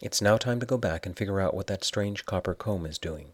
It's now time to go back and figure out what that strange copper comb is doing.